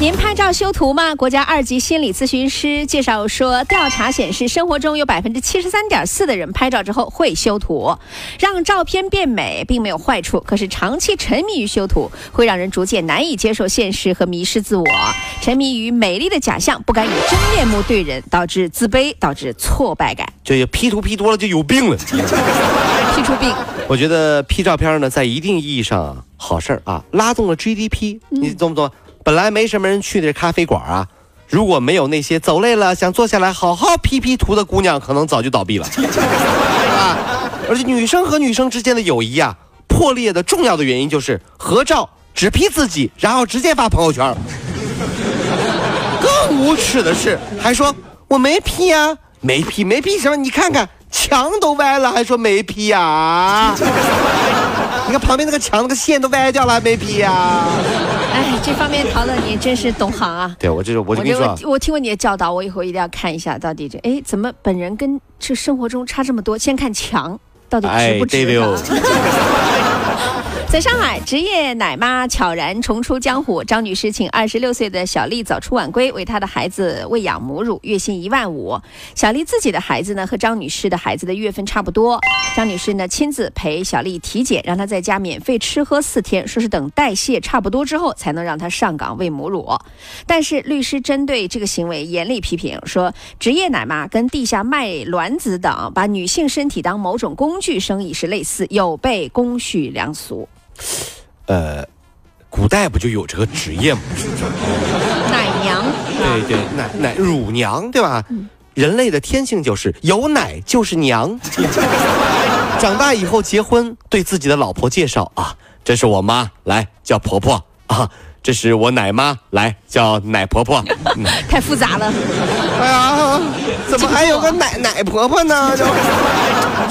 您拍照修图吗？国家二级心理咨询师介绍说，调查显示，生活中有百分之七十三点四的人拍照之后会修图，让照片变美并没有坏处。可是长期沉迷于修图，会让人逐渐难以接受现实和迷失自我，沉迷于美丽的假象，不敢以真面目对人，导致自卑，导致挫败感。这 P 图 P 多了就有病了，P 出病。我觉得 P 照片呢，在一定意义上好事儿啊，拉动了 GDP，你懂不懂？本来没什么人去的咖啡馆啊，如果没有那些走累了想坐下来好好 P P 图的姑娘，可能早就倒闭了，啊？而且女生和女生之间的友谊啊，破裂的重要的原因就是合照只 P 自己，然后直接发朋友圈。更无耻的是，还说我没 P 呀，没 P 没 P 什么？你看看墙都歪了，还说没 P 呀？你看旁边那个墙那个线都歪掉了，没 P 呀？哎，这方面陶乐你真是懂行啊！对我这是我跟你说，我听过你的教导，我以后一定要看一下到底这哎怎么本人跟这生活中差这么多？先看墙到底值不值？在上海，职业奶妈悄然重出江湖。张女士请二十六岁的小丽早出晚归，为她的孩子喂养母乳，月薪一万五。小丽自己的孩子呢，和张女士的孩子的月份差不多。张女士呢，亲自陪小丽体检，让她在家免费吃喝四天，说是等代谢差不多之后，才能让她上岗喂母乳。但是律师针对这个行为严厉批评，说职业奶妈跟地下卖卵子等把女性身体当某种工具生意是类似，有悖公序良俗。呃，古代不就有这个职业吗？奶娘，对对，奶奶乳娘，对吧？人类的天性就是有奶就是娘。长大以后结婚，对自己的老婆介绍啊，这是我妈，来叫婆婆啊，这是我奶妈，来叫奶婆婆。太复杂了。哎呀，怎么还有个奶奶婆婆呢？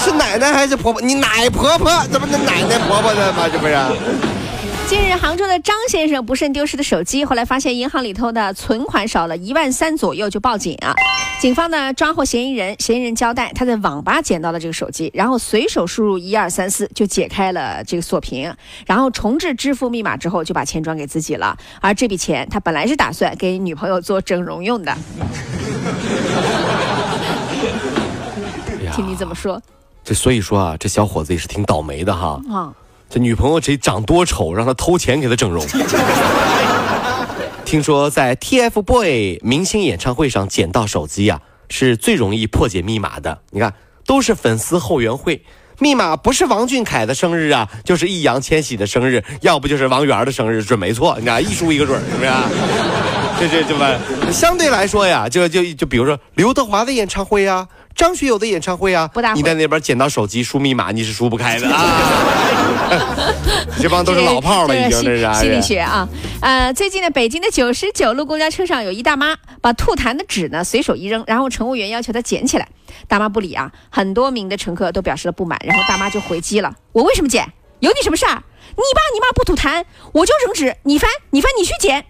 是奶奶还是婆婆？你奶婆婆怎么能奶奶婆婆的嘛？这不是？近日，杭州的张先生不慎丢失的手机，后来发现银行里头的存款少了一万三左右，就报警啊。警方呢抓获嫌疑人，嫌疑人交代他在网吧捡到了这个手机，然后随手输入一二三四就解开了这个锁屏，然后重置支付密码之后就把钱转给自己了。而这笔钱他本来是打算给女朋友做整容用的。听你怎么说？这所以说啊，这小伙子也是挺倒霉的哈。啊，这女朋友这长多丑，让他偷钱给他整容。听说在 TFBOY 明星演唱会上捡到手机呀，是最容易破解密码的。你看，都是粉丝后援会，密码不是王俊凯的生日啊，就是易烊千玺的生日，要不就是王源的生日，准没错。你看，一输一个准，是不是？这这这吧？相对来说呀，就就就比如说刘德华的演唱会呀。张学友的演唱会啊，你在那边捡到手机输密码，你是输不开的 啊！这帮都是老炮了，已经这是心理学啊。呃，最近呢，北京的九十九路公交车上有一大妈把吐痰的纸呢随手一扔，然后乘务员要求她捡起来，大妈不理啊。很多名的乘客都表示了不满，然后大妈就回击了：“我为什么捡？有你什么事儿？你爸你妈不吐痰，我就扔纸，你翻你翻你去捡。”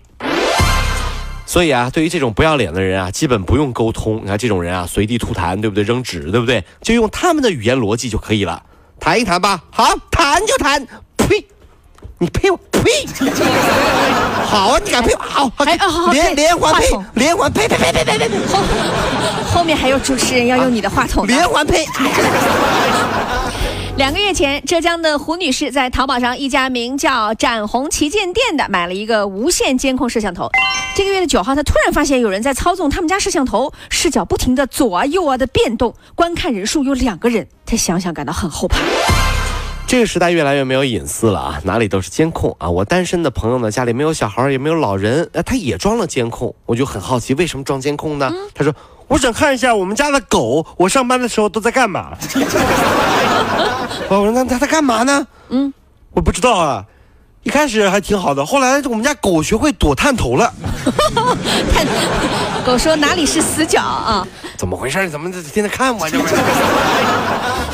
所以啊，对于这种不要脸的人啊，基本不用沟通。你看这种人啊，随地吐痰，对不对？扔纸，对不对？就用他们的语言逻辑就可以了。谈一谈吧，好，谈就谈。呸！你呸我呸！好啊，你敢呸我？好，好，连连环呸，连环呸呸呸呸呸呸！后后面还有主持人要用你的话筒。连环呸！两个月前，浙江的胡女士在淘宝上一家名叫“展宏旗舰店”的买了一个无线监控摄像头。这个月的九号，她突然发现有人在操纵他们家摄像头，视角不停的左啊右啊的变动，观看人数有两个人。她想想感到很后怕。这个时代越来越没有隐私了啊，哪里都是监控啊！我单身的朋友呢，家里没有小孩也没有老人，呃，他也装了监控。我就很好奇，为什么装监控呢？他说。我想看一下我们家的狗，我上班的时候都在干嘛？我 说那它在干嘛呢？嗯，我不知道啊。一开始还挺好的，后来我们家狗学会躲探头了。探狗说哪里是死角啊？怎么回事？怎么天天看我这？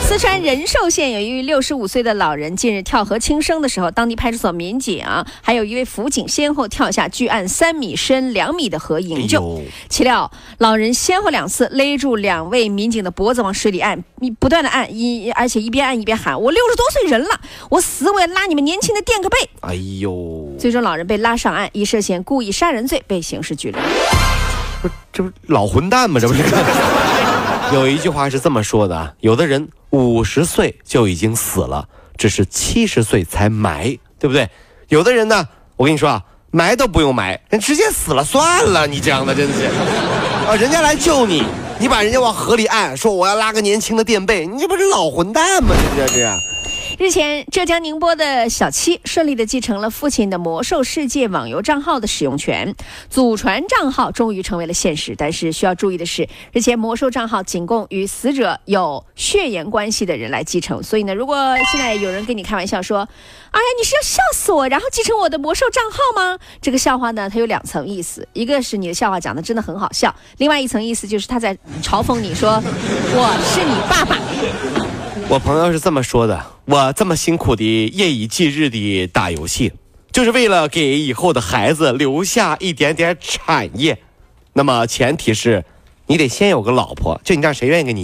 四川仁寿县有一位六十五岁的老人，近日跳河轻生的时候，当地派出所民警还有一位辅警先后跳下距岸三米深两米的河营救。岂料老人先后两次勒住两位民警的脖子往水里按，不断的按，一而且一边按一边喊：“我六十多岁人了，我死我也拉你们年轻的垫个背。”哎呦！最终老人被拉上岸，以涉嫌故意杀人罪被刑事拘留。不，这不老混蛋吗？这不是？有一句话是这么说的：有的人五十岁就已经死了，只是七十岁才埋，对不对？有的人呢，我跟你说啊，埋都不用埋，人直接死了算了。你这样的真是啊，人家来救你，你把人家往河里按，说我要拉个年轻的垫背，你这不是老混蛋吗？这这这。日前，浙江宁波的小七顺利的继承了父亲的魔兽世界网游账号的使用权，祖传账号终于成为了现实。但是需要注意的是，日前魔兽账号仅供与死者有血缘关系的人来继承。所以呢，如果现在有人跟你开玩笑说：“哎呀，你是要笑死我，然后继承我的魔兽账号吗？”这个笑话呢，它有两层意思，一个是你的笑话讲的真的很好笑，另外一层意思就是他在嘲讽你说：“我是你爸爸。”我朋友是这么说的：我这么辛苦的夜以继日的打游戏，就是为了给以后的孩子留下一点点产业。那么前提是，你得先有个老婆，就你这样，谁愿意跟你？